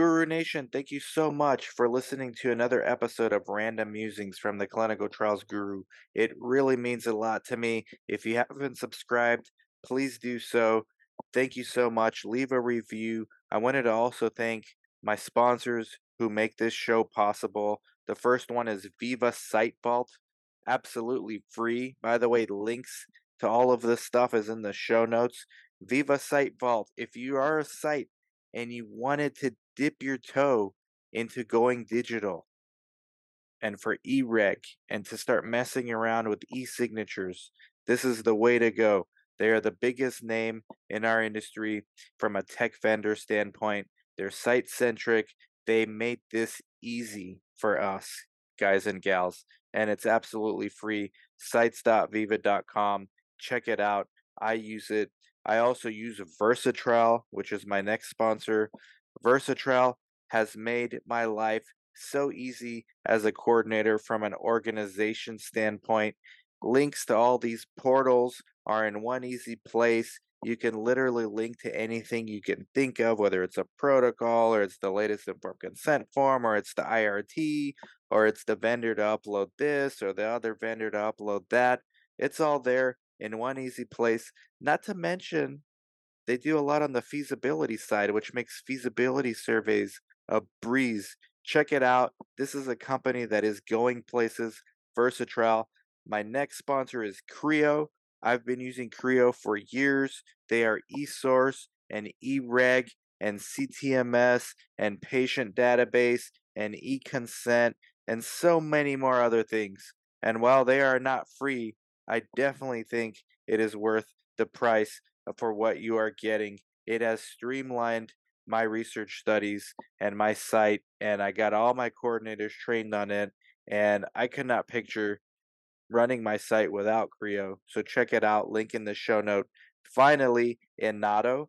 Guru Nation, thank you so much for listening to another episode of Random Musings from the Clinical Trials Guru. It really means a lot to me. If you haven't subscribed, please do so. Thank you so much. Leave a review. I wanted to also thank my sponsors who make this show possible. The first one is Veeva Site Vault, absolutely free. By the way, links to all of this stuff is in the show notes. Veeva Site Vault. If you are a site and you wanted to dip your toe into going digital and for eReg and to start messing around with e-signatures, this is the way to go. They are the biggest name in our industry from a tech vendor standpoint. They're site centric. They made this easy for us, guys and gals, and it's absolutely free. Sites.veeva.com. Check it out. I use it. I also use Versatrial, which is my next sponsor. Versatrial has made my life so easy as a coordinator from an organization standpoint. Links to all these portals are in one easy place. You can literally link to anything you can think of, whether it's a protocol or it's the latest informed consent form or it's the IRT or it's the vendor to upload this or the other vendor to upload that. It's all there in one easy place. Not to mention, they do a lot on the feasibility side, which makes feasibility surveys a breeze. Check it out. This is a company that is going places. Versatrial. My next sponsor is CRIO. I've been using CRIO for years. They are eSource and eReg and CTMS and patient database and eConsent and so many more other things. And while they are not free, I definitely think it is worth the price for what you are getting. It has streamlined my research studies and my site, and I got all my coordinators trained on it. And I could not picture running my site without CRIO. So check it out. Link in the show note. Finally, Inato,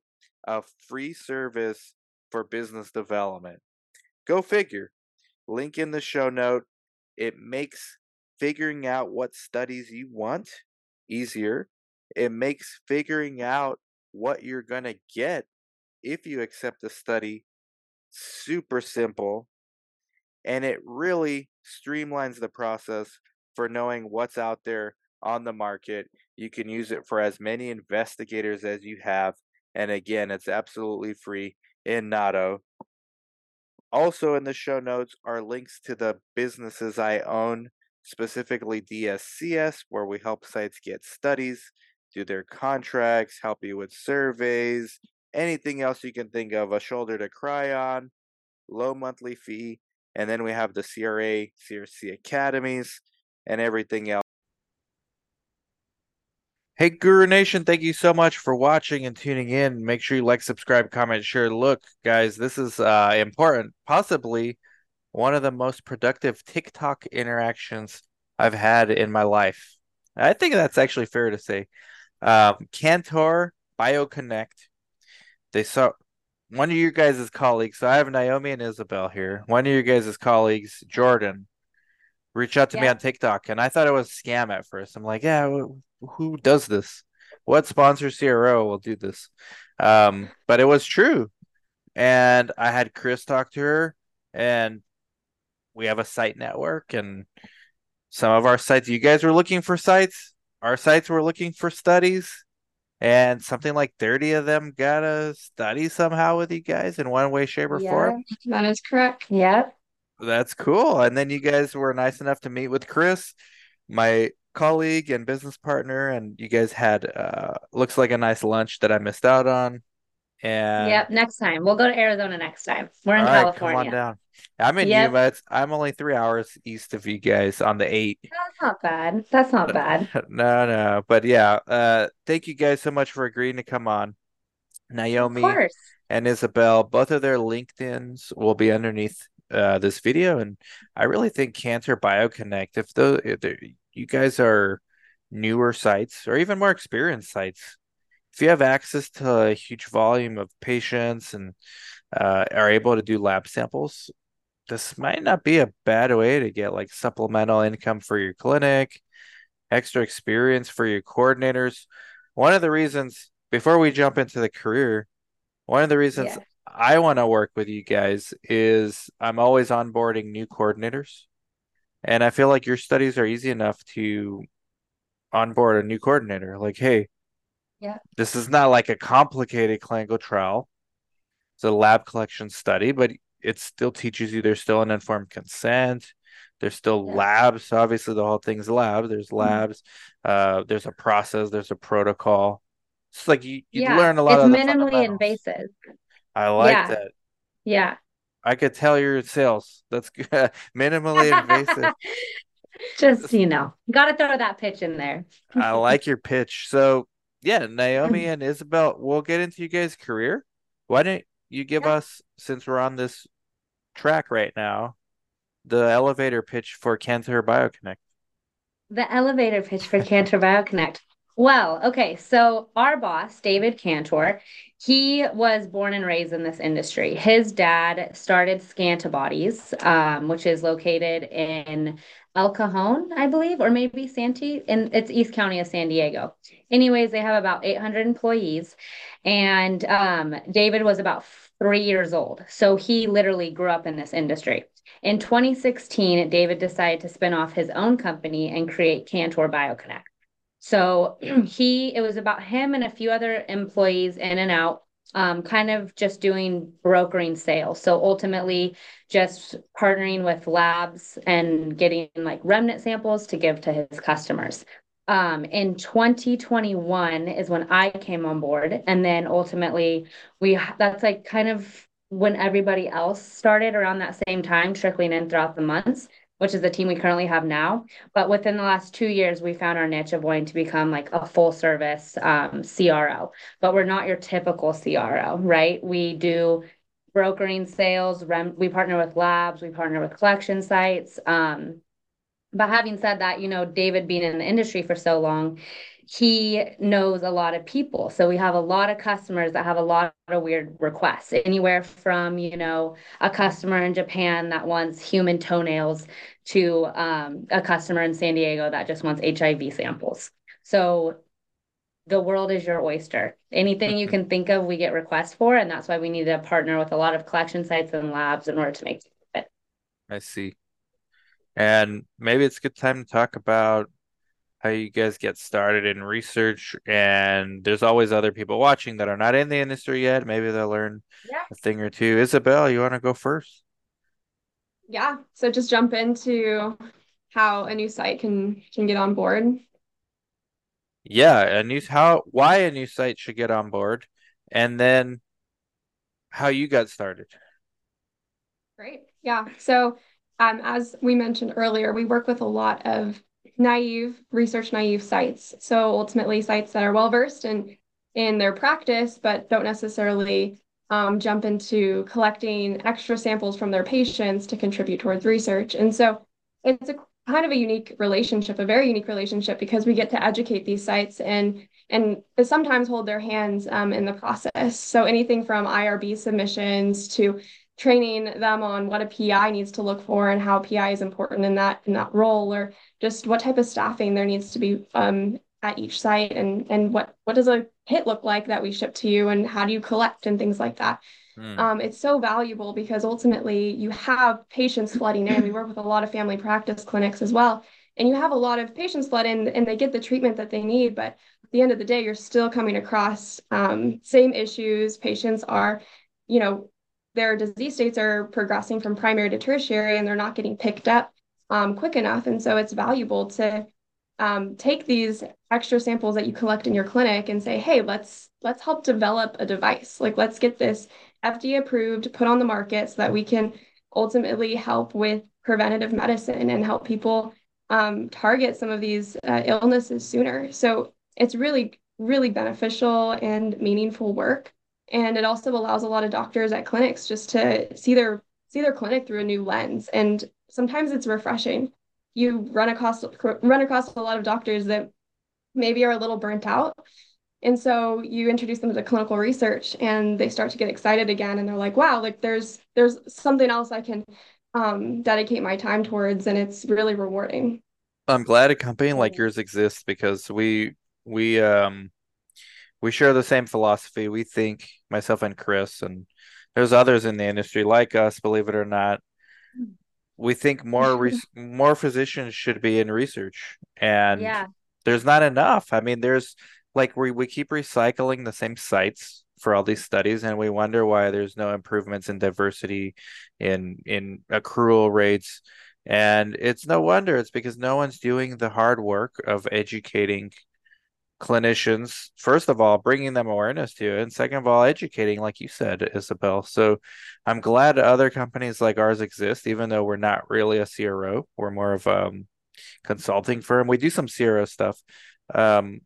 a free service for business development. Go figure. Link in the show note. It makes figuring out what studies you want easier. It makes figuring out what you're going to get if you accept a study super simple. And it really streamlines the process for knowing what's out there on the market. You can use it for as many investigators as you have. And again, it's absolutely free Inato. Also, in the show notes are links to the businesses I own, specifically DSCS, where we help sites get studies, do their contracts, help you with surveys, anything else you can think of, a shoulder to cry on, low monthly fee. And then we have the CRA, CRC academies, and everything else. Hey, Guru Nation, thank you so much for watching and tuning in. Make sure you like, subscribe, comment, share. Look, guys, this is uh, important. Possibly one of the most productive TikTok interactions I've had in my life. I think that's actually fair to say. Um, Cantor BioConnect. They saw one of your guys' colleagues. So I have Naomi and Isabel here. One of your guys' colleagues, Jordan, reached out to yeah. me on TikTok, and I thought it was scam at first. I'm like, yeah, who does this? What sponsor CRO will do this? Um, but it was true, and I had Chris talk to her, and we have a site network, and some of our sites. You guys were looking for sites. Our sites were looking for studies, and something like thirty of them got a study somehow with you guys in one way, shape, or yeah, form. That is correct. Yep. That's cool. And then you guys were nice enough to meet with Chris, my colleague and business partner, and you guys had uh looks like a nice lunch that I missed out on. And yep, next time we'll go to Arizona. Next time we're in right, California. Come on down. I'm in yep. Yuma. It's, I'm only three hours east of you guys on the eight. That's not bad. That's not bad. no, no, but yeah. Uh, thank you guys so much for agreeing to come on. Naomi and Isabel, both of their LinkedIn's will be underneath uh, this video, and I really think Cantor BioConnect. If the if you guys are newer sites or even more experienced sites, if you have access to a huge volume of patients and uh, are able to do lab samples, this might not be a bad way to get like supplemental income for your clinic, extra experience for your coordinators. One of the reasons, before we jump into the career, one of the reasons yeah. I want to work with you guys is I'm always onboarding new coordinators. And I feel like your studies are easy enough to onboard a new coordinator. Like, hey, yeah, this is not like a complicated clinical trial. It's a lab collection study, but it still teaches you there's still an informed consent. There's still yeah. labs. So obviously, the whole thing's lab. There's mm-hmm. labs. Mm-hmm. Uh, there's a process. There's a protocol. It's like you, you yeah. learn a lot. It's minimally invasive. I like yeah. that. Yeah. I could tell you're sales. That's good. minimally invasive. Just you know, got to throw that pitch in there. I like your pitch. So yeah, Naomi and Isabel, we'll get into you guys' career. Why don't you give yeah. us, since we're on this track right now, the elevator pitch for Cantor BioConnect? The elevator pitch for Cantor BioConnect. Well, okay. So our boss, David Cantor, he was born and raised in this industry. His dad started Scantibodies, um, which is located in El Cajon, I believe, or maybe Santee, and it's East County of San Diego. Anyways, they have about 800 employees, and um, David was about three years old. So he literally grew up in this industry. In 2016, David decided to spin off his own company and create Cantor BioConnect. So he, it was about him and a few other employees in and out, um, kind of just doing brokering sales. So ultimately, just partnering with labs and getting like remnant samples to give to his customers. Um, in 2021 is when I came on board, and then ultimately we that's like kind of when everybody else started around that same time, trickling in throughout the months which is the team we currently have now. But within the last two years, we found our niche of wanting to become like a full service um, CRO. But we're not your typical CRO, right? We do brokering sales. Rem- we partner with labs. We partner with collection sites. Um, but having said that, you know, David being in the industry for so long, he knows a lot of people. So we have a lot of customers that have a lot of weird requests, anywhere from, you know, a customer in Japan that wants human toenails to um, a customer in San Diego that just wants HIV samples. So the world is your oyster. Anything you can think of, we get requests for. And that's why we need to partner with a lot of collection sites and labs in order to make it. I see. And maybe it's a good time to talk about how you guys get started in research and there's always other people watching that are not in the industry yet. Maybe they'll learn yeah. a thing or two. Isabel you want to go first? Yeah so just jump into how a new site can can get on board. Yeah a new how why a new site should get on board and then how you got started. Great yeah so um, as we mentioned earlier we work with a lot of naive, research naive sites. So ultimately, sites that are well versed in in their practice, but don't necessarily um, jump into collecting extra samples from their patients to contribute towards research. And so it's a kind of a unique relationship, a very unique relationship, because we get to educate these sites and and sometimes hold their hands um, in the process. So anything from IRB submissions to training them on what a PI needs to look for and how PI is important in that in that role, or just what type of staffing there needs to be um, at each site, and and what what does a kit look like that we ship to you, and how do you collect and things like that. Mm. Um, it's so valuable because ultimately you have patients flooding in. We work with a lot of family practice clinics as well, and you have a lot of patients flood in, and they get the treatment that they need, but at the end of the day, you're still coming across um, same issues. Patients are, you know, their disease states are progressing from primary to tertiary and they're not getting picked up um, quick enough. And so it's valuable to um, take these extra samples that you collect in your clinic and say, hey, let's let's help develop a device. Like let's get this FDA approved, put on the market so that we can ultimately help with preventative medicine and help people um, target some of these uh, illnesses sooner. So it's really, really beneficial and meaningful work and it also allows a lot of doctors at clinics just to see their see their clinic through a new lens. And sometimes it's refreshing. You run across run across a lot of doctors that maybe are a little burnt out. And so you introduce them to clinical research and they start to get excited again and they're like wow like there's there's something else i can um, dedicate my time towards. And it's really rewarding. I'm glad a company like yours exists because we we um we share the same philosophy. We think myself and Chris and there's others in the industry like us, believe it or not. Mm. We think more res- more physicians should be in research, and Yeah. there's not enough. I mean, there's like we we keep recycling the same sites for all these studies, and we wonder why there's no improvements in diversity, in in accrual rates, and it's no wonder. It's because no one's doing the hard work of educating clinicians, first of all, bringing them awareness to it, and second of all, educating, like you said, Isabel. So I'm glad other companies like ours exist, even though we're not really a CRO. We're more of a um, consulting firm. We do some CRO stuff. Um,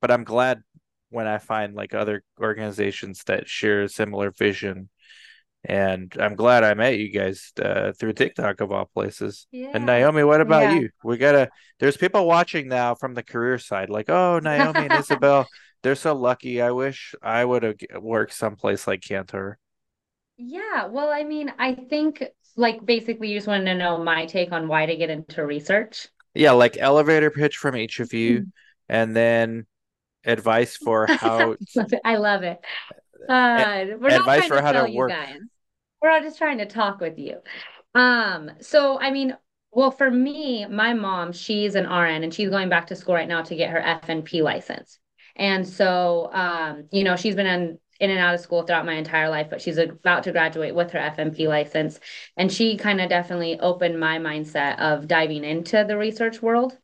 but I'm glad when I find like other organizations that share a similar vision. And I'm glad I met you guys uh, through TikTok of all places. Yeah. And Naomi, what about Yeah. you? We gotta. There's people watching now from the career side, like, oh, Naomi and Isabel, they're so lucky. I wish I would have worked someplace like Cantor. Yeah, well, I mean, I think like basically you just wanted to know my take on why to get into research. Yeah, like elevator pitch from each of Mm-hmm. you, and then advice for how Love it. I love it. Uh, we're not advice for to how to work. guys. We're all just trying to talk with you. Um, so I mean, well, for me, my mom, she's an RN and she's going back to school right now to get her FNP license. And so, um, you know, she's been in, in and out of school throughout my entire life, but she's about to graduate with her FNP license. And she kind of definitely opened my mindset of diving into the research world.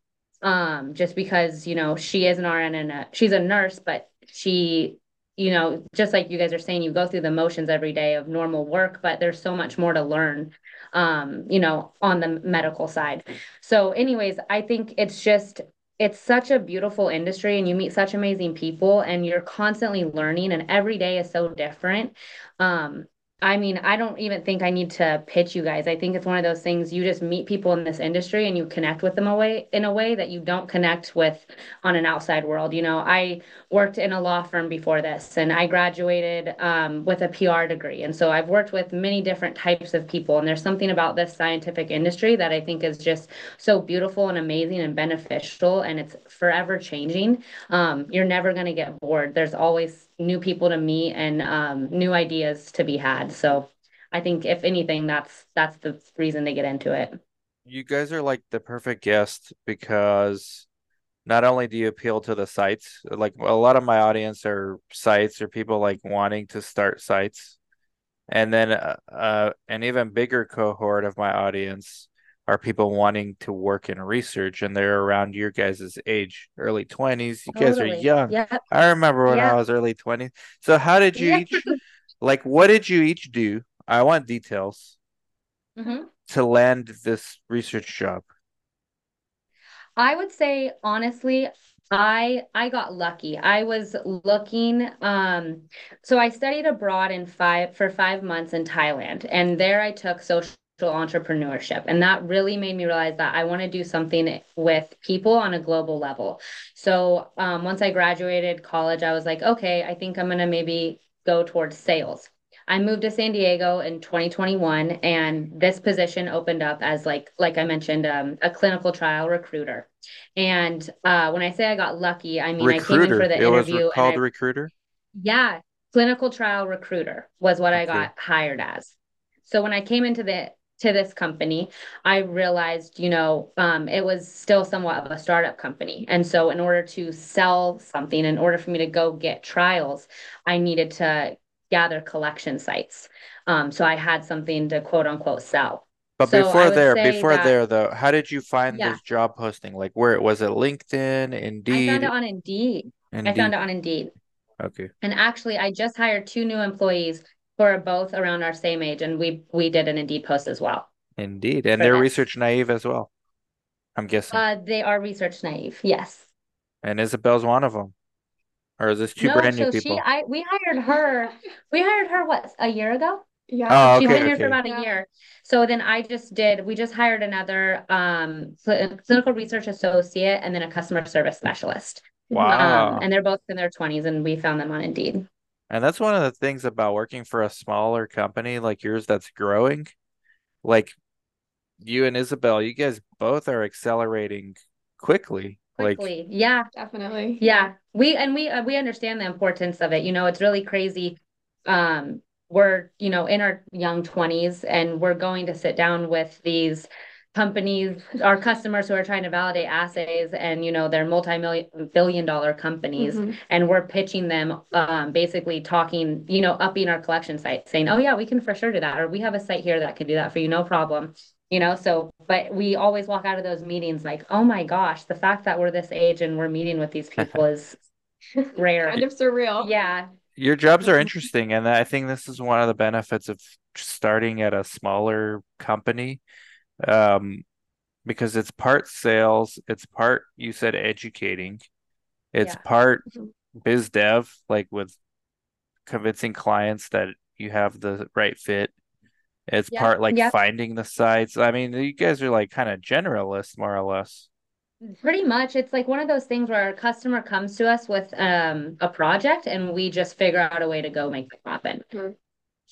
Um, just because, you know, she is an RN and a, she's a nurse, but she you know, just like you guys are saying, you go through the motions every day of normal work, but there's so much more to learn, um, you know, on the medical side. So, anyways, I think it's just, it's such a beautiful industry and you meet such amazing people and you're constantly learning and every day is so different. Um, I mean, I don't even think I need to pitch you guys. I think it's one of those things you just meet people in this industry and you connect with them away in a way that you don't connect with on an outside world. You know, I worked in a law firm before this and I graduated um, with a PR degree. And so I've worked with many different types of people. And there's something about this scientific industry that I think is just so beautiful and amazing and beneficial. And it's forever changing. Um, you're never going to get bored. There's always new people to meet and um, new ideas to be had. So I think if anything, that's that's the reason to get into it. You guys are like the perfect guest because not only do you appeal to the sites, like a lot of my audience are sites or people like wanting to start sites. And then uh, uh, an even bigger cohort of my audience are people wanting to work in research and they're around your guys' age, early 20s. You guys are young. Yep. I remember when I was early 20s. So how did you Yeah. each like what did you each do? I want details Mhm. to land this research job. I would say honestly, I I got lucky. I was looking um so I studied abroad in five for 5 months in Thailand and there I took social entrepreneurship and that really made me realize that I want to do something with people on a global level. So um once I graduated college I was like, okay, I think I'm going to maybe go towards sales. I moved to San Diego in 2021 and this position opened up as like like I mentioned um, a clinical trial recruiter. And uh, when I say I got lucky, I mean I came in for the it interview re- called I, recruiter. yeah, clinical trial recruiter was what I got hired as. So when I came into the to this company, I realized, you know, um, it was still somewhat of a startup company. And so in order to sell something, in order for me to go get trials, I needed to gather collection sites. Um, so I had something to quote unquote sell. But So before there, before that- there though, how did you find Yeah. this job posting? Like where was it LinkedIn, Indeed? I found it on Indeed. I found it on Indeed. Okay. And actually, I just hired two new employees who are both around our same age, and we we did an Indeed post as well. Indeed. And they're this. research naive as well. I'm guessing. Uh, they are research naive, yes. and Isabel's one of them. Or is this two No, brand new so people? she, I, we hired her. We hired her what a year ago. Yeah. Oh, She's okay, been here for about Yeah. a year. So then I just did. We just hired another um cl- clinical research associate and then a customer service specialist. Wow. Um, and they're both in their twenties, and we found them on Indeed. And that's one of the things about working for a smaller company like yours that's growing. Like you and Isabel, you guys both are accelerating quickly. Like Quickly, yeah. Definitely. Yeah, we and we uh, we understand the importance of it. You know, it's really crazy. Um, we're, you know, in our young 20s and we're going to sit down with these companies, our customers who are trying to validate assays and, you know, they're multi-million billion dollar companies Mhm. and we're pitching them um, basically talking, you know, upping our collection site, saying, "Oh yeah, we can for sure do that," or "We have a site here that can do that for you, no problem." You know, so but we always walk out of those meetings like, "Oh my gosh, the fact that we're this age and we're meeting with these people is rare." Kind of surreal. Yeah, Your jobs are Mhm. interesting, and I think this is one of the benefits of starting at a smaller company. Um, because it's part sales, it's part, you said educating, it's Yeah. part Mhm. biz dev, like with convincing clients that you have the right fit. It's Yeah, part like yeah. finding the sites. I mean, you guys are like kind of generalists, more or less. Pretty much, it's like one of those things where a customer comes to us with um a project and we just figure out a way to go make it happen.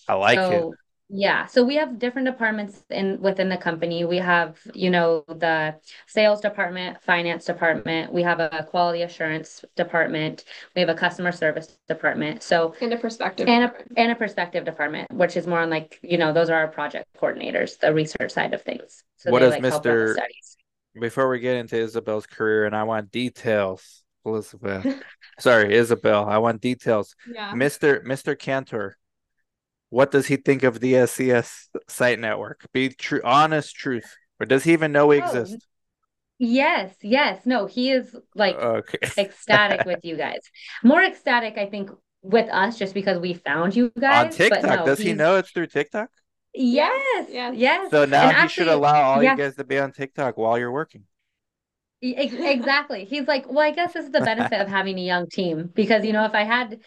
I like it. So yeah, so we have different departments in within the company. We have, you know, the sales department, finance department, we have a quality assurance department, we have a customer service department. So And a perspective. and a department. and a perspective department, which is more on like, you know, those are our project coordinators, the research side of things. So What does like help run the Mr. Before we get into Isabel's career, and I want details, Elizabeth. Sorry, Isabel. I want details. yeah. Mr. Mr. Cantor, what does he think of the SCS site network? Be true, honest truth. Or does he even know we Oh, exist? Yes, yes. No, he is like Okay. ecstatic with you guys. More ecstatic, I think, with us just because we found you On guys. But TikTok, no, does he know it's through TikTok? Yes, yes. yes. So now And he should allow all yeah. you guys to be on TikTok while you're working. Exactly. He's like, well, I guess this is the benefit of having a young team because, you know, if I had,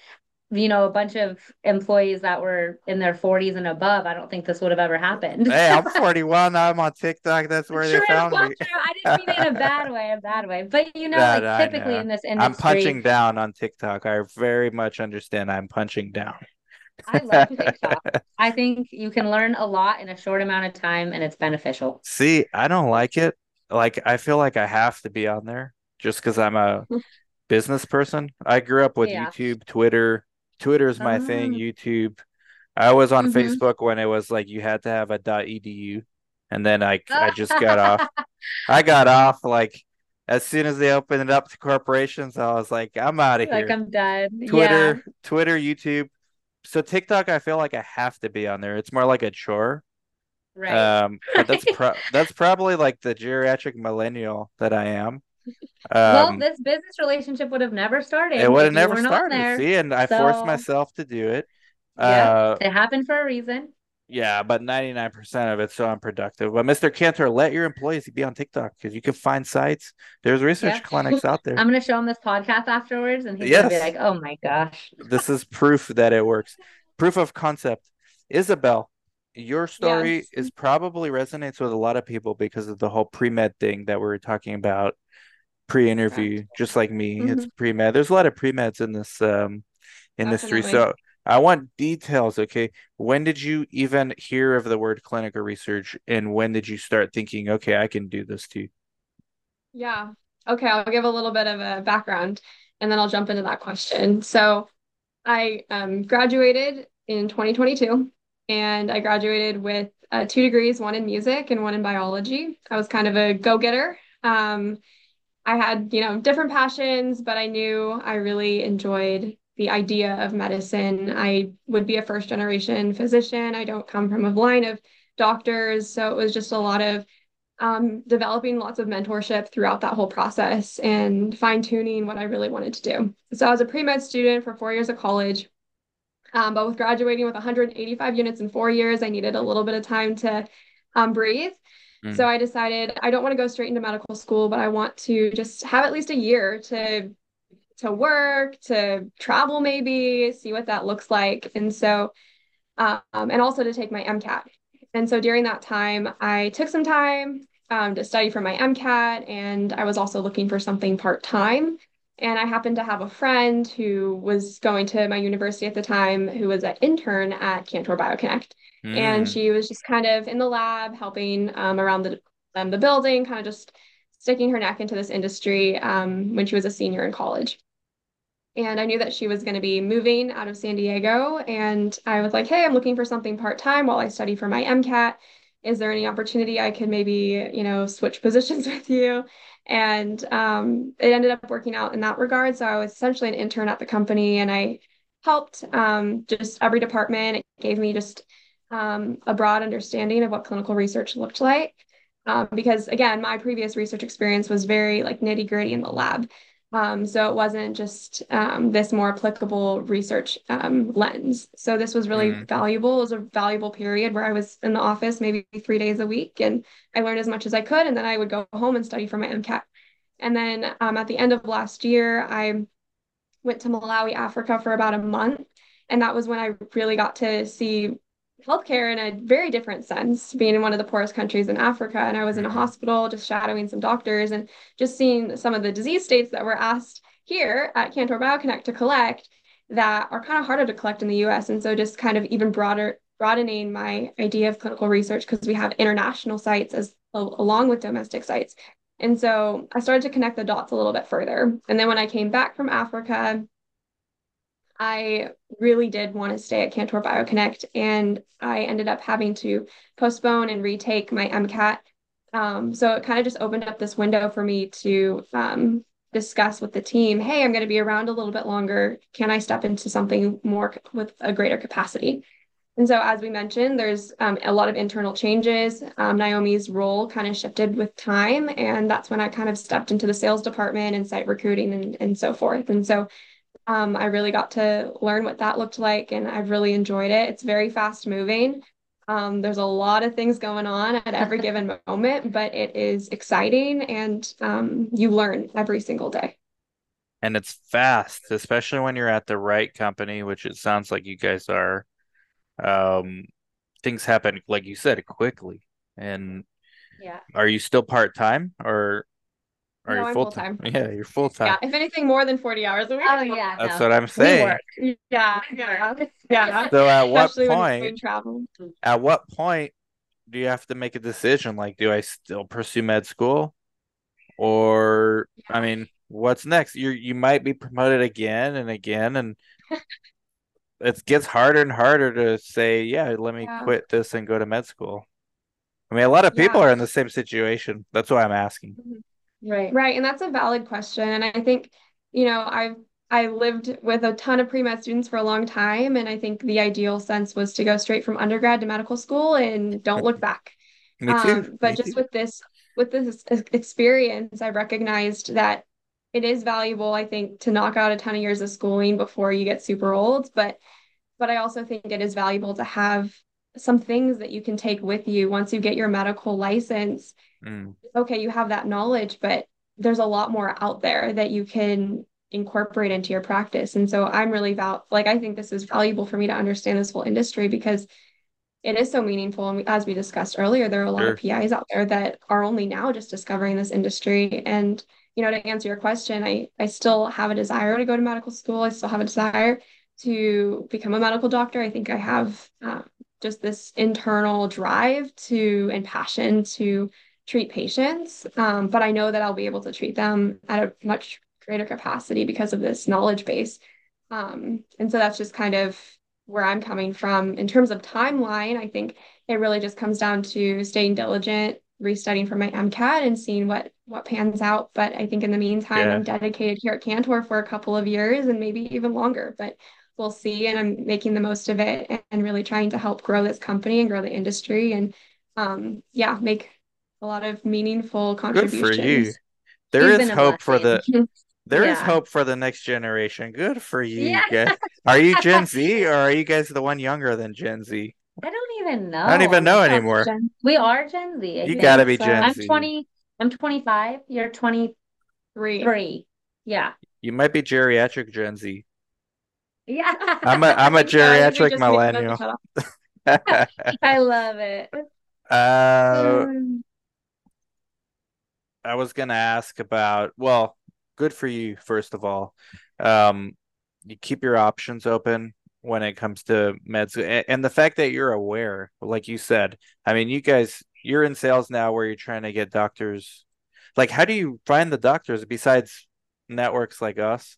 you know, a bunch of employees that were in their 40s and above, I don't think this would have ever happened. Hey, I'm 41. I'm on TikTok. That's where they found well, me. true. I didn't mean it in a bad way, a bad way. But you know, Nah, like typically know. in this industry, I'm punching down on TikTok. I very much understand I'm punching down. I love TikTok. I think you can learn a lot in a short amount of time and it's beneficial. See, I don't like it. Like, I feel like I have to be on there just because I'm a business person. I grew up with Yeah. YouTube, Twitter. Twitter's my thing, Ah. YouTube. I was on Mhm. Facebook when it was like you had to have a .edu, and then I I just got off. I got off like as soon as they opened it up to corporations. I was like, I'm out of here. Like. I'm done. Yeah. Twitter, Twitter, YouTube. So TikTok, I feel like I have to be on there. It's more like a chore. Right. Um, but that's pro that's probably like the geriatric millennial that I am. Well, Um, this business relationship would have never started. it would have never started. See, and I forced myself to do it. Yeah. Uh, It happened for a reason. yeah, but 99% of it's so unproductive. But Mr. Cantor, let your employees be on TikTok because you can find sites. There's research Yeah. clinics out there. I'm gonna show him this podcast afterwards, and he's gonna be like, "Oh my gosh." this is proof that it works. Proof of concept. Isabel, your story Yes. is probably resonates with a lot of people because of the whole pre-med thing that we were talking about pre-interview, just like me. It's pre-med. There's a lot of pre-meds in this um industry. So I want details, okay? When did you even hear of the word clinical research and when did you start thinking, okay, I can do this too? Yeah. Okay, I'll give a little bit of a background and then I'll jump into that question. So I um, graduated in 2022 and I graduated with uh, two degrees, one in music and one in biology. I was kind of a go-getter. Um, I had, you know, different passions, but I knew I really enjoyed the idea of medicine. I would be a first generation physician. I don't come from a line of doctors, so it was just a lot of um, developing lots of mentorship throughout that whole process and fine tuning what I really wanted to do. So I was a pre med student for four years of college. Um, but with graduating with 185 units in four years, I needed a little bit of time to um, breathe. Mm. So I decided I don't want to go straight into medical school, but I want to just have at least a year to to work, to travel, maybe see what that looks like. And so, um, and also to take my MCAT. And so during that time, I took some time um, to study for my MCAT, and I was also looking for something part time. And I happened to have a friend who was going to my university at the time who was an intern at Cantor BioConnect. And Mm. she was just kind of in the lab helping um, around the, um, the building, kind of just sticking her neck into this industry um, when she was a senior in college. And I knew that she was going to be moving out of San Diego. And I was like, hey, I'm looking for something part time while I study for my MCAT. Is there any opportunity I could maybe, you know, switch positions with you? And um, it ended up working out in that regard. So I was essentially an intern at the company and I helped um, just every department. It gave me just um, a broad understanding of what clinical research looked like. Um, because again, my previous research experience was very like nitty gritty in the lab. Um, so it wasn't just um, this more applicable research um, lens. So this was really mm. valuable. It was a valuable period where I was in the office maybe three days a week and I learned as much as I could. And then I would go home and study for my MCAT. And then um, at the end of last year, I went to Malawi, Africa for about a month. And that was when I really got to see healthcare in a very different sense, being in one of the poorest countries in Africa. And I was in a mm-hmm. hospital just shadowing some doctors and just seeing some of the disease states that were asked here at Cantor BioConnect to collect that are kind of harder to collect in the US. And so just kind of even broader broadening my idea of clinical research because we have international sites as along with domestic sites. And so I started to connect the dots a little bit further. And then when I came back from Africa, I really did want to stay at Cantor BioConnect, and I ended up having to postpone and retake my MCAT. Um, so it kind of just opened up this window for me to um, discuss with the team hey, I'm going to be around a little bit longer. Can I step into something more with a greater capacity? And so, as we mentioned, there's um, a lot of internal changes. Um, Naomi's role kind of shifted with time, and that's when I kind of stepped into the sales department and site recruiting and, and so forth. And so, um, I really got to learn what that looked like, and I've really enjoyed it. It's very fast moving. Um, there's a lot of things going on at every given moment, but it is exciting, and um, you learn every single day. And it's fast, especially when you're at the right company, which it sounds like you guys are. Um, things happen, like you said, quickly. And yeah, are you still part time or are no, you full time? Yeah, you're full time. Yeah, if anything more than 40 hours a week. Oh yeah. That's no. what I'm saying. Yeah, yeah. Yeah. So at what point at what point do you have to make a decision? Like, do I still pursue med school? Or I mean, what's next? You you might be promoted again and again and it gets harder and harder to say, yeah, let me yeah. quit this and go to med school. I mean, a lot of people yeah. are in the same situation. That's why I'm asking. Mm-hmm. Right. Right. And that's a valid question. And I think, you know, I've I lived with a ton of pre-med students for a long time. And I think the ideal sense was to go straight from undergrad to medical school and don't look back. Um, but Me just too. with this with this experience, I recognized that it is valuable, I think, to knock out a ton of years of schooling before you get super old. But but I also think it is valuable to have some things that you can take with you once you get your medical license Mm. Okay, you have that knowledge, but there's a lot more out there that you can incorporate into your practice. And so I'm really val like I think this is valuable for me to understand this whole industry because it is so meaningful. And as we discussed earlier, there are a lot sure. of PIs out there that are only now just discovering this industry. And you know, to answer your question, I I still have a desire to go to medical school. I still have a desire to become a medical doctor. I think I have uh, just this internal drive to and passion to treat patients, um, but I know that I'll be able to treat them at a much greater capacity because of this knowledge base. Um, and so that's just kind of where I'm coming from. In terms of timeline, I think it really just comes down to staying diligent, restudying for my MCAT and seeing what what pans out. But I think in the meantime, yeah. I'm dedicated here at Cantor for a couple of years and maybe even longer. But we'll see. And I'm making the most of it and really trying to help grow this company and grow the industry and um, yeah, make a lot of meaningful contributions. Good for you. There is hope for the there yeah. is hope for the next generation. Good for you yeah. guys. Are you Gen Z or are you guys the one younger than Gen Z? I don't even know. I don't even know anymore. Gen- we are Gen Z. I you gotta be so. Gen I'm Z. I'm 20. I'm 25. You're 23. Three. Yeah. You might be geriatric Gen Z. Yeah. I'm a I'm a geriatric millennial. I love it. Uh, I was gonna ask about well, good for you first of all. Um, you keep your options open when it comes to meds, and the fact that you're aware, like you said. I mean, you guys, you're in sales now, where you're trying to get doctors. Like, how do you find the doctors besides networks like us?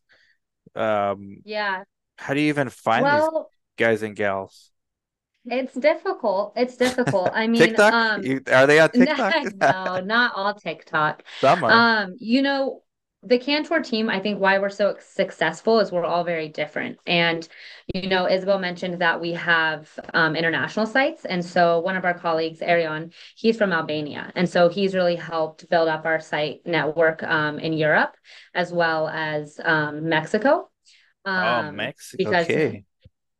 Um, Yeah. how do you even find these guys and gals? It's difficult. It's difficult. I mean, TikTok? um, You, are they on TikTok? no, not all TikTok. Some are. Um, you know, the Cantor team, I think why we're so successful is we're all very different. And, you know, Isabel mentioned that we have um, international sites. And so one of our colleagues, Arion, he's from Albania. And so he's really helped build up our site network um, in Europe as well as um, Mexico. Oh, Um, Mexico. because Okay.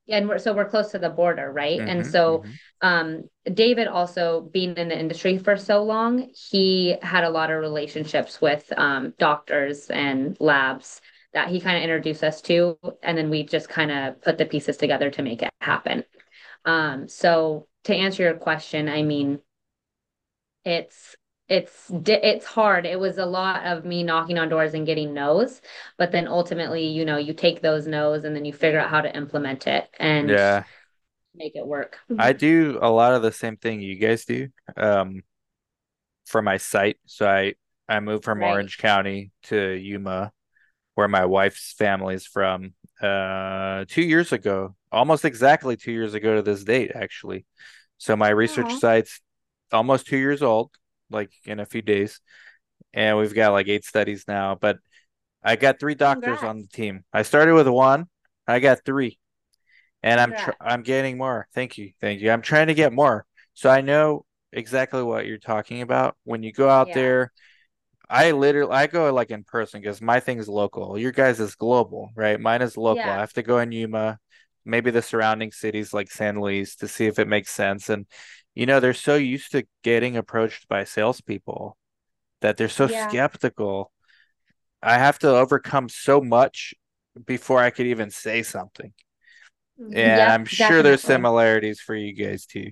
And we're so we're close to the border, right? And Mhm, so mhm. um David also being in the industry for so long, he had a lot of relationships with um doctors and labs that he kind of introduced us to, and then we just kind of put the pieces together to make it happen. Um, so to answer your question, I mean, it's it's it's hard. It was a lot of me knocking on doors and getting no's, but then ultimately, you know, you take those no's and then you figure out how to implement it and Yeah. make it work. I do a lot of the same thing you guys do. Um, for my site. So I I moved from Right. Orange County to Yuma, where my wife's family is from, uh, two years ago, almost exactly two years ago to this date, actually. So my research Aw. site's almost two years old, like in a few days, and we've got like eight studies now. But I got three doctors on the team. I started with one, I got three, and I'm tr I'm getting more. Thank you, thank you. I'm trying to get more. So I know exactly what you're talking about. When you go out Yeah. there, I literally I go like in person because my thing is local. Your guys is global, right? Mine is local. I have to go in Yuma, maybe the surrounding cities like San Luis to see if it makes sense. And you know, they're so used to getting approached by salespeople that they're so Yeah. skeptical. I have to overcome so much before I could even say something. Mhm. And Yep, I'm sure there's similarities for you guys too.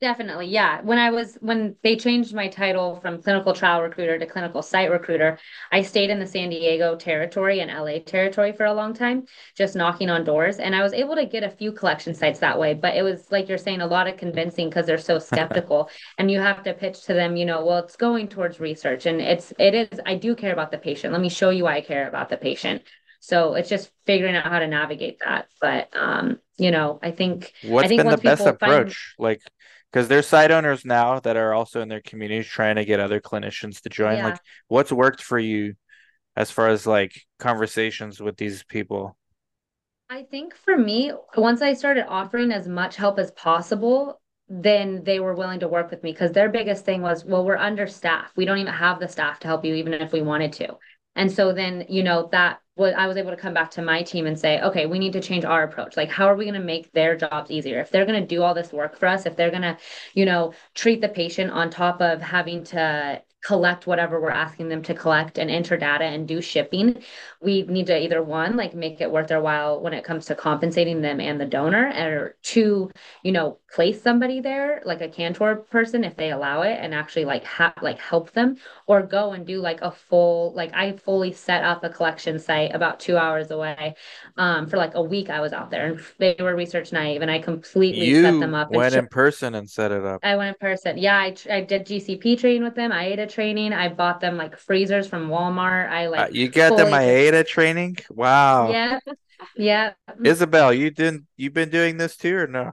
Definitely, yeah. When I was when they changed my title from clinical trial recruiter to clinical site recruiter, I stayed in the San Diego territory and LA territory for a long time, just knocking on doors. And I was able to get a few collection sites that way, but it was like you're saying, a lot of convincing because they're so skeptical. And you have to pitch to them, you know, well, it's going towards research and it's it is, I do care about the patient. Let me show you why I care about the patient. So it's just figuring out how to navigate that. But um, you know, I think I What's think been the best people find approach? Like, because there's site owners now that are also in their communities trying to get other clinicians to join. yeah. Like, what's worked for you as far as like conversations with these people? I think for me, once I started offering as much help as possible, then they were willing to work with me because their biggest thing was, well, we're understaffed. We don't even have the staff to help you, even if we wanted to. And so then, you know, that I was able to come back to my team and say, okay, we need to change our approach. Like, how are we going to make their jobs easier? If they're going to do all this work for us, if they're going to, you know, treat the patient on top of having to collect whatever we're asking them to collect and enter data and do shipping, we need to either one, like make it worth their while when it comes to compensating them and the donor, or two, you know, place somebody there, like a Cantor person, if they allow it, and actually like have like help them, or go and do like a full, like I fully set up a collection site about two hours away. Um, for like a week, I was out there, and they were research naive, and I completely set them You up and went in person and set it up. I went in person. Yeah, I tr- I did GCP training with them. I IATA training. I bought them like freezers from Walmart. I Uh, like you got the fully just Maeda training? Wow. yeah, yeah. Isabel, you didn't you've been doing this too or no?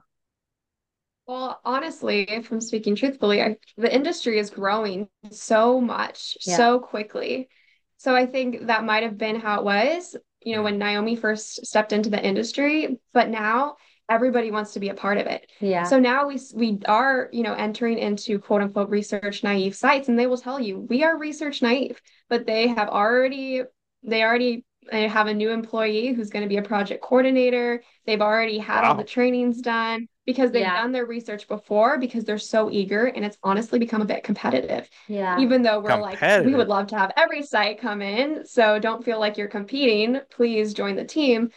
Well, honestly, if I'm speaking truthfully, I, the industry is growing so much, Yeah. so quickly. So I think that might have been how it was, you know, Mm. when Naomi first stepped into the industry, but now everybody wants to be a part of it. Yeah. So now we we are, you know, entering into quote unquote research naive sites, and they will tell you we are research naive, but they have already they already uh, have a new employee who's going to be a project coordinator. They've already had all the trainings done because they've Yeah. done their research before because they're so eager, and it's honestly become a bit competitive. Yeah. Even though we're like, we would love to have every site come in, so don't feel like you're competing. Please join the team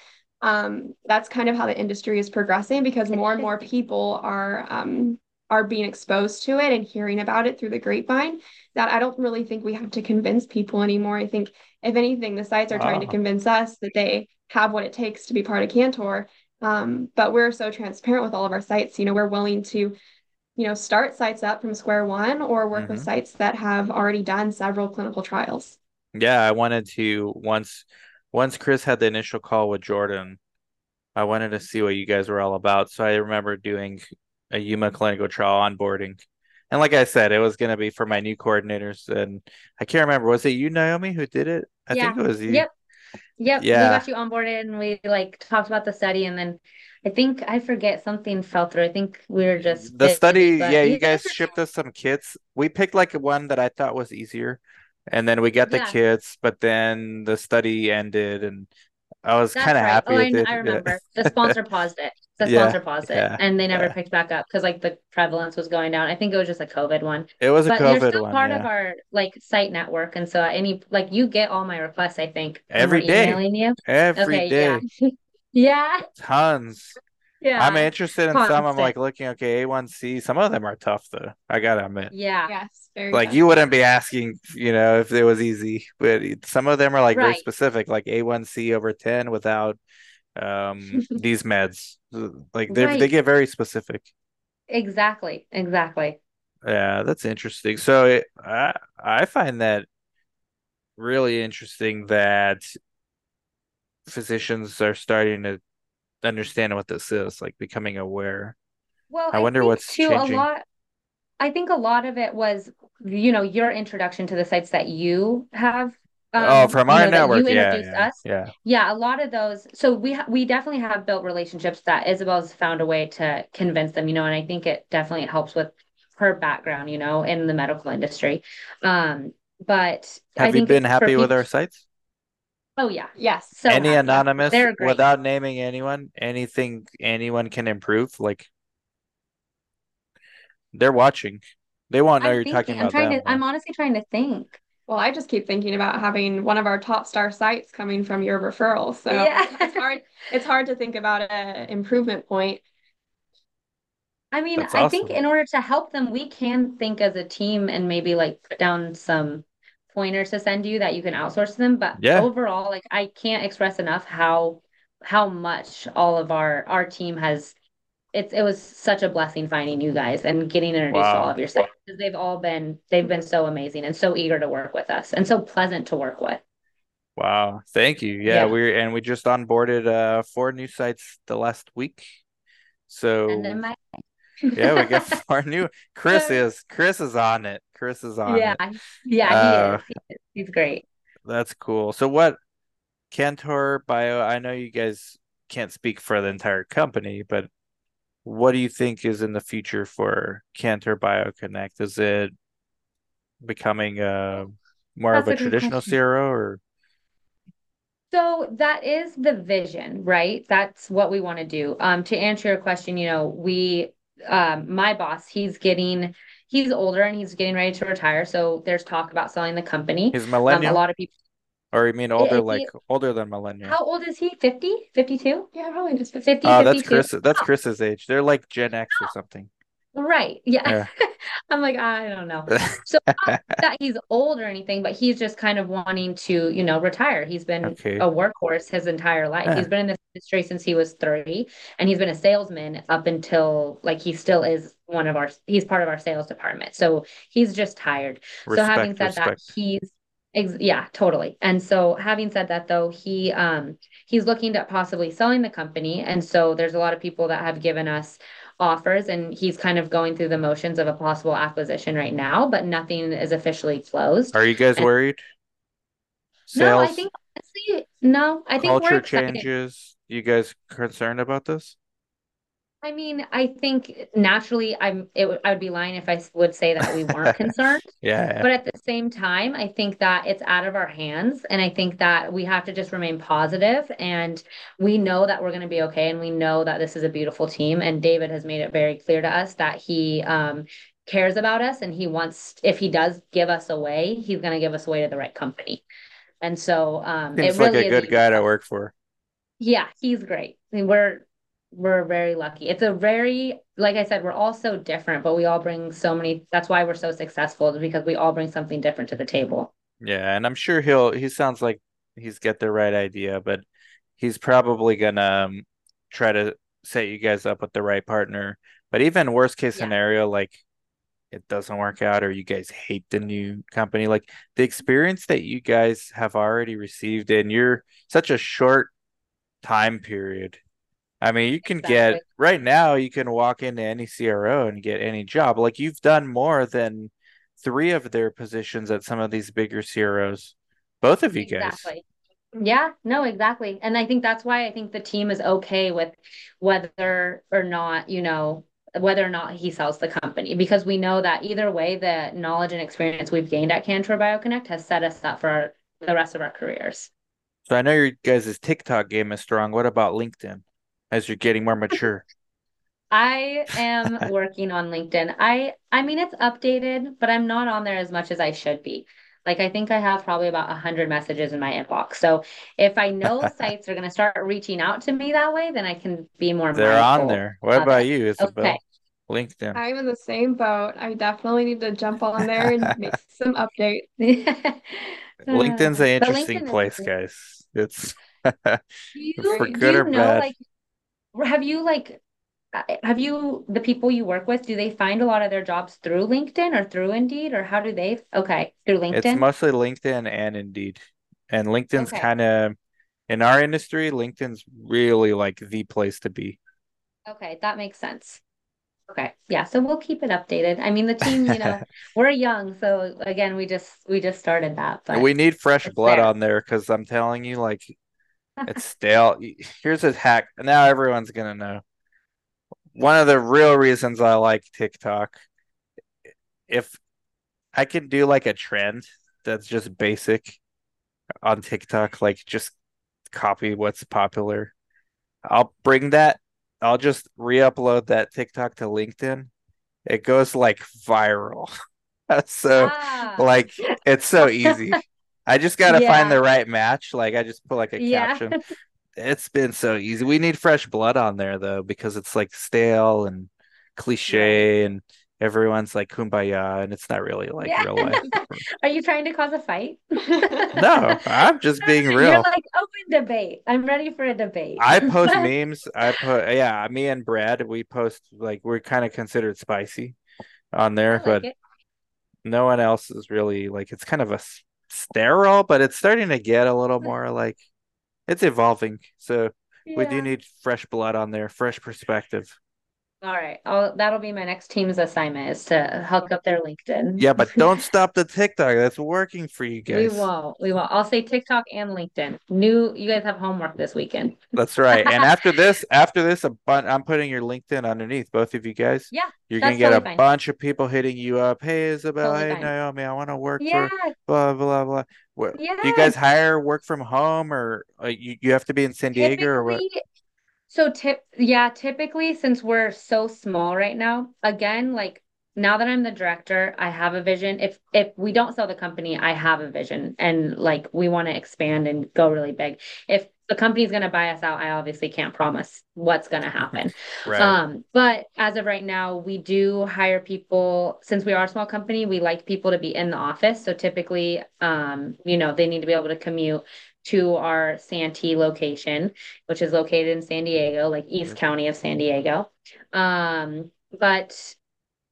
um, that's kind of how the industry is progressing because more and more people are um, are being exposed to it and hearing about it through the grapevine. That I don't really think we have to convince people anymore. I think if anything, the sites are trying to convince us that they have what it takes to be part of Cantor. Um, but we're so transparent with all of our sites. You know, we're willing to, you know, start sites up from square one or work with Mhm. sites that have already done several clinical trials. Yeah, I wanted to once once Chris had the initial call with Jordan, I wanted to mm-hmm. see what you guys were all about. So I remember doing a Yuma clinical trial onboarding. And like I said, it was going to be for my new coordinators. And I can't remember, was it you, Naomi, who did it? I Yeah. think it was you. Yep. Yep. Yeah. We got you onboarded and we like talked about the study and then I think I forget something fell through. I think we were just The busy, study, but yeah, you guys shipped us some kits. We picked like one that I thought was easier. And then we got the Yeah. kits, but then the study ended and I was kind of right. happy Oh, I, it. I Yeah. remember. The sponsor paused it. The Yeah, sponsor paused it, yeah, and they never yeah. picked back up because like the prevalence was going down. I think it was just a COVID one. It was a But you're COVID still one, part of our like site network, and so any like you get all my requests, I think, Every day. emailing you. Every Okay, day. yeah. Yeah, Tons. I'm interested in some. I'm like looking, okay, A1C. Some of them are tough though. I gotta admit. Yeah, Yes, very Like tough. you wouldn't be asking, you know, if it was easy, but some of them are like very specific, like A1C over 10 without um these meds. Like they they get very specific. Exactly. Exactly. Yeah, that's interesting. So it, I I find that really interesting that physicians are starting to understand what this is, like becoming aware. Well, I I wonder what's too, a changing. lot, I think a lot of it was, you know, your introduction to the sites that you have, Oh, um, from you our know, network, you yeah, introduced yeah, us. yeah. Yeah, a lot of those. So we ha we definitely have built relationships that Isabel's found a way to convince them, you know, and I think it definitely helps with her background, you know, in the medical industry. Um, but I Have you think been happy with our sites? Oh yeah, Yes. so Any happy. anonymous, without naming anyone, anything anyone can improve? Like they're watching. They won't know I'm you're talking I'm about trying them. to, I'm honestly trying to think. Well, I just keep thinking about having one of our top star sites coming from your referral. So yeah. it's hard, it's hard to think about an improvement point. I mean, That's I think in order to help them, we can think as a team and maybe like put down some pointers to send you that you can outsource to them. But Yeah. overall, like I can't express enough how how much all of our our team has it's it was such a blessing finding you guys and getting introduced to all of your sites because they've all been they've been so amazing and so eager to work with us and so pleasant to work with. Wow. Thank you. Yeah, Yeah. we're and we just onboarded uh four new sites the last week. So my yeah, we got four new. Chris is Chris is on it. Chris is on yeah, it. yeah, Uh, he is. He is. He's great. that's cool. So what Cantor Bio, I know you guys can't speak for the entire company, but what do you think is in the future for Cantor BioConnect? Is it becoming uh more of a a traditional question. CRO or So that is the vision, right? That's what we want to do. Um, to answer your question, you know, we, um, my boss, he's getting, he's older and he's getting ready to retire. So there's talk about selling the company. he's Um, a lot of people, Or you mean older, if like he, older than millennial? how old is he? 50? 52? Yeah, probably just 50. 50, Oh, that's 52? Chris. That's Chris's age. They're like Gen X or something. Right. Yeah. Yeah. I'm like, I don't know. So not that he's old or anything, but he's just kind of wanting to, you know, retire. He's been Okay. a workhorse his entire life. Yeah. He's been in this industry since he was 30, and he's been a salesman up until like he still is one of our he's part of our sales department. So he's just tired. So having Respect, said that, he's ex yeah, totally. And so having said that though, he um he's looking at possibly selling the company. And so there's a lot of people that have given us offers and he's kind of going through the motions of a possible acquisition right now, but nothing is officially closed. Are you guys And worried? no, I think honestly, no, I think culture changes. You guys concerned about this? I mean, I think naturally I'm it I would be lying if I would say that we weren't concerned. Yeah, yeah. But at the same time, I think that it's out of our hands. And I think that we have to just remain positive and we know that we're going to be okay. And we know that this is a beautiful team. And David has made it very clear to us that he um, cares about us and he wants, if he does give us away, he's going to give us away to the right company. And so um, it Seems like really a good guy to work for. yeah, he's great. I mean, we're we're very lucky. It's a very, like I said, we're all so different, but we all bring so many. That's why we're so successful, because we all bring something different to the table. Yeah, and I'm sure he'll he sounds like he's got the right idea, but he's probably gonna um, try to set you guys up with the right partner. But even worst case Yeah. scenario, like it doesn't work out or you guys hate the new company like the experience that you guys have already received in your such a short time period i mean you can Exactly. get right now you can walk into any cro and get any job. Like you've done more than three of their positions at some of these bigger cros both of you guys. Yeah, no, exactly. And I think that's why I think the team is okay with whether or not, you know, whether or not he sells the company. Because we know that either way, the knowledge and experience we've gained at Cantor BioConnect has set us up for our, the rest of our careers. so i know your guys' tiktok game is strong. What about linkedin as you're getting more mature I am working on LinkedIn. I I mean it's updated, but I'm not on there as much as I should be. Like I think I have probably about a hundred messages in my inbox. So if I know sites are gonna start reaching out to me that way, then I can be more they're on there what of about it. you isabel Okay. linkedin I'm in the same boat. I definitely need to jump on there and make some updates. LinkedIn's an interesting LinkedIn place, good. guys. It's Do for you Great. do good you or know bad. like have you like uh, have you the people you work with, do they find a lot of their jobs through LinkedIn or through Indeed or how do they? Okay, through linkedin It's mostly LinkedIn and Indeed. And LinkedIn's Okay. kind of in our industry, LinkedIn's really like the place to be. Okay, that makes sense. Okay. Yeah, so we'll keep it updated. I mean, the team, you know, we're young, so again, we just we just started that, but We need fresh blood there. on there because I'm telling you, like, it's stale. Here's a hack. Now everyone's gonna know. One of the real reasons I like TikTok, if I can do like a trend that's just basic on TikTok, like just copy what's popular. I'll bring that. I'll just re-upload that TikTok to LinkedIn. It goes like viral. So Ah, like it's so easy. I just gotta find the right match. Like I just put like a Yeah. caption. It's been so easy. We need fresh blood on there though, because it's like stale and cliche and everyone's like kumbaya and it's not really like Yeah. real life. Are you trying to cause a fight? No, I'm just being You're real. like open debate. I'm ready for a debate. I post memes. I put yeah, me and Brad, we post like we're kind of considered spicy on there, like but it. no one else is really like it's kind of a sterile, but it's starting to get a little more like it's evolving. So we do need fresh blood on there, fresh perspective. All right. I'll, that'll be my next team's assignment is to hook up their LinkedIn. Yeah, but don't stop the TikTok. That's working for you guys. We won't. We won't. I'll say TikTok and LinkedIn. New, you guys have homework this weekend. That's right. And after this, after this, a bun- I'm putting your LinkedIn underneath both of you guys. Yeah, You're gonna get a fine. bunch of people hitting you up. Hey, Isabel. Totally Hey, fine. Naomi. I want to work Yeah, for blah blah blah. What, do you guys hire work from home or uh, you you have to be in San Diego or what? So tip, yeah, typically since we're so small right now, again, like now that I'm the director, I have a vision. If if we don't sell the company, I have a vision and like we want to expand and go really big. If the company's going to buy us out, I obviously can't promise what's going to happen. Right. Um, but as of right now, we do hire people, since we are a small company, we like people to be in the office. So typically, um, you know, they need to be able to commute to our Santee location, which is located in San Diego, like East County of San Diego. Um, but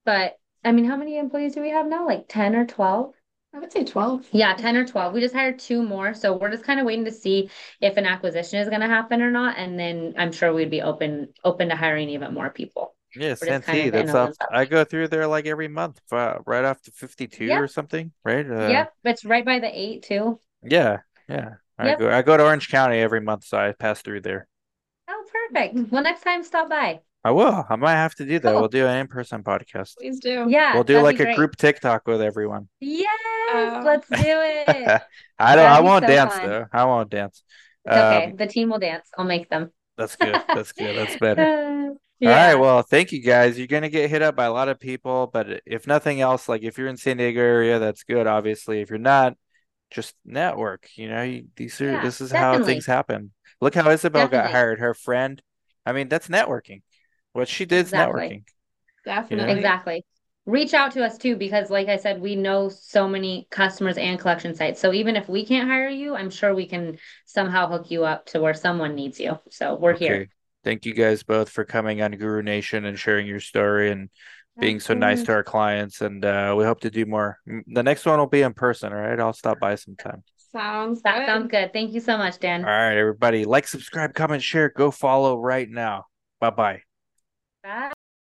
but I mean, how many employees do we have now? Like 10 or 12? I would say 12. Yeah, 10 or 12. We just hired two more. So we're just kind of waiting to see if an acquisition is going to happen or not. And then I'm sure we'd be open open to hiring even more people. Yeah, We're just kind Santee. of That's a off. I go through there like every month, uh, right off to 52 Yep. or something, right? Uh, Yep, it's right by the eight too. Yeah, yeah. I Yep. go I go to Orange County every month, so I pass through there. Oh, perfect. Well, next time stop by. I will. I might have to do that. Cool. We'll do an in-person podcast. Please do. Yeah, We'll do like a group TikTok with everyone. Yes, Oh. let's do it. I don't. I won't so dance fun. though. I won't dance. It's okay. Um, The team will dance. I'll make them. that's good. That's good. That's better. Uh, All right. Well, thank you guys. You're gonna get hit up by a lot of people, but if nothing else, like if you're in San Diego area, that's good. Obviously, if you're not, just network. You know, you, these are Yeah, this is how things happen. Look how Isabel got hired. Her friend. I mean, that's networking. What she did is Exactly. networking. Definitely. Exactly. Reach out to us too, because like I said, we know so many customers and collection sites. So even if we can't hire you, I'm sure we can somehow hook you up to where someone needs you. So we're here. Thank you guys both for coming on Guru Nation and sharing your story and being so nice to our clients, and uh, we hope to do more. The next one will be in person, all right? I'll stop by sometime. Sounds That good. sounds good. Thank you so much, Dan. All right, everybody, like, subscribe, comment, share, go follow right now. Bye bye. Bye.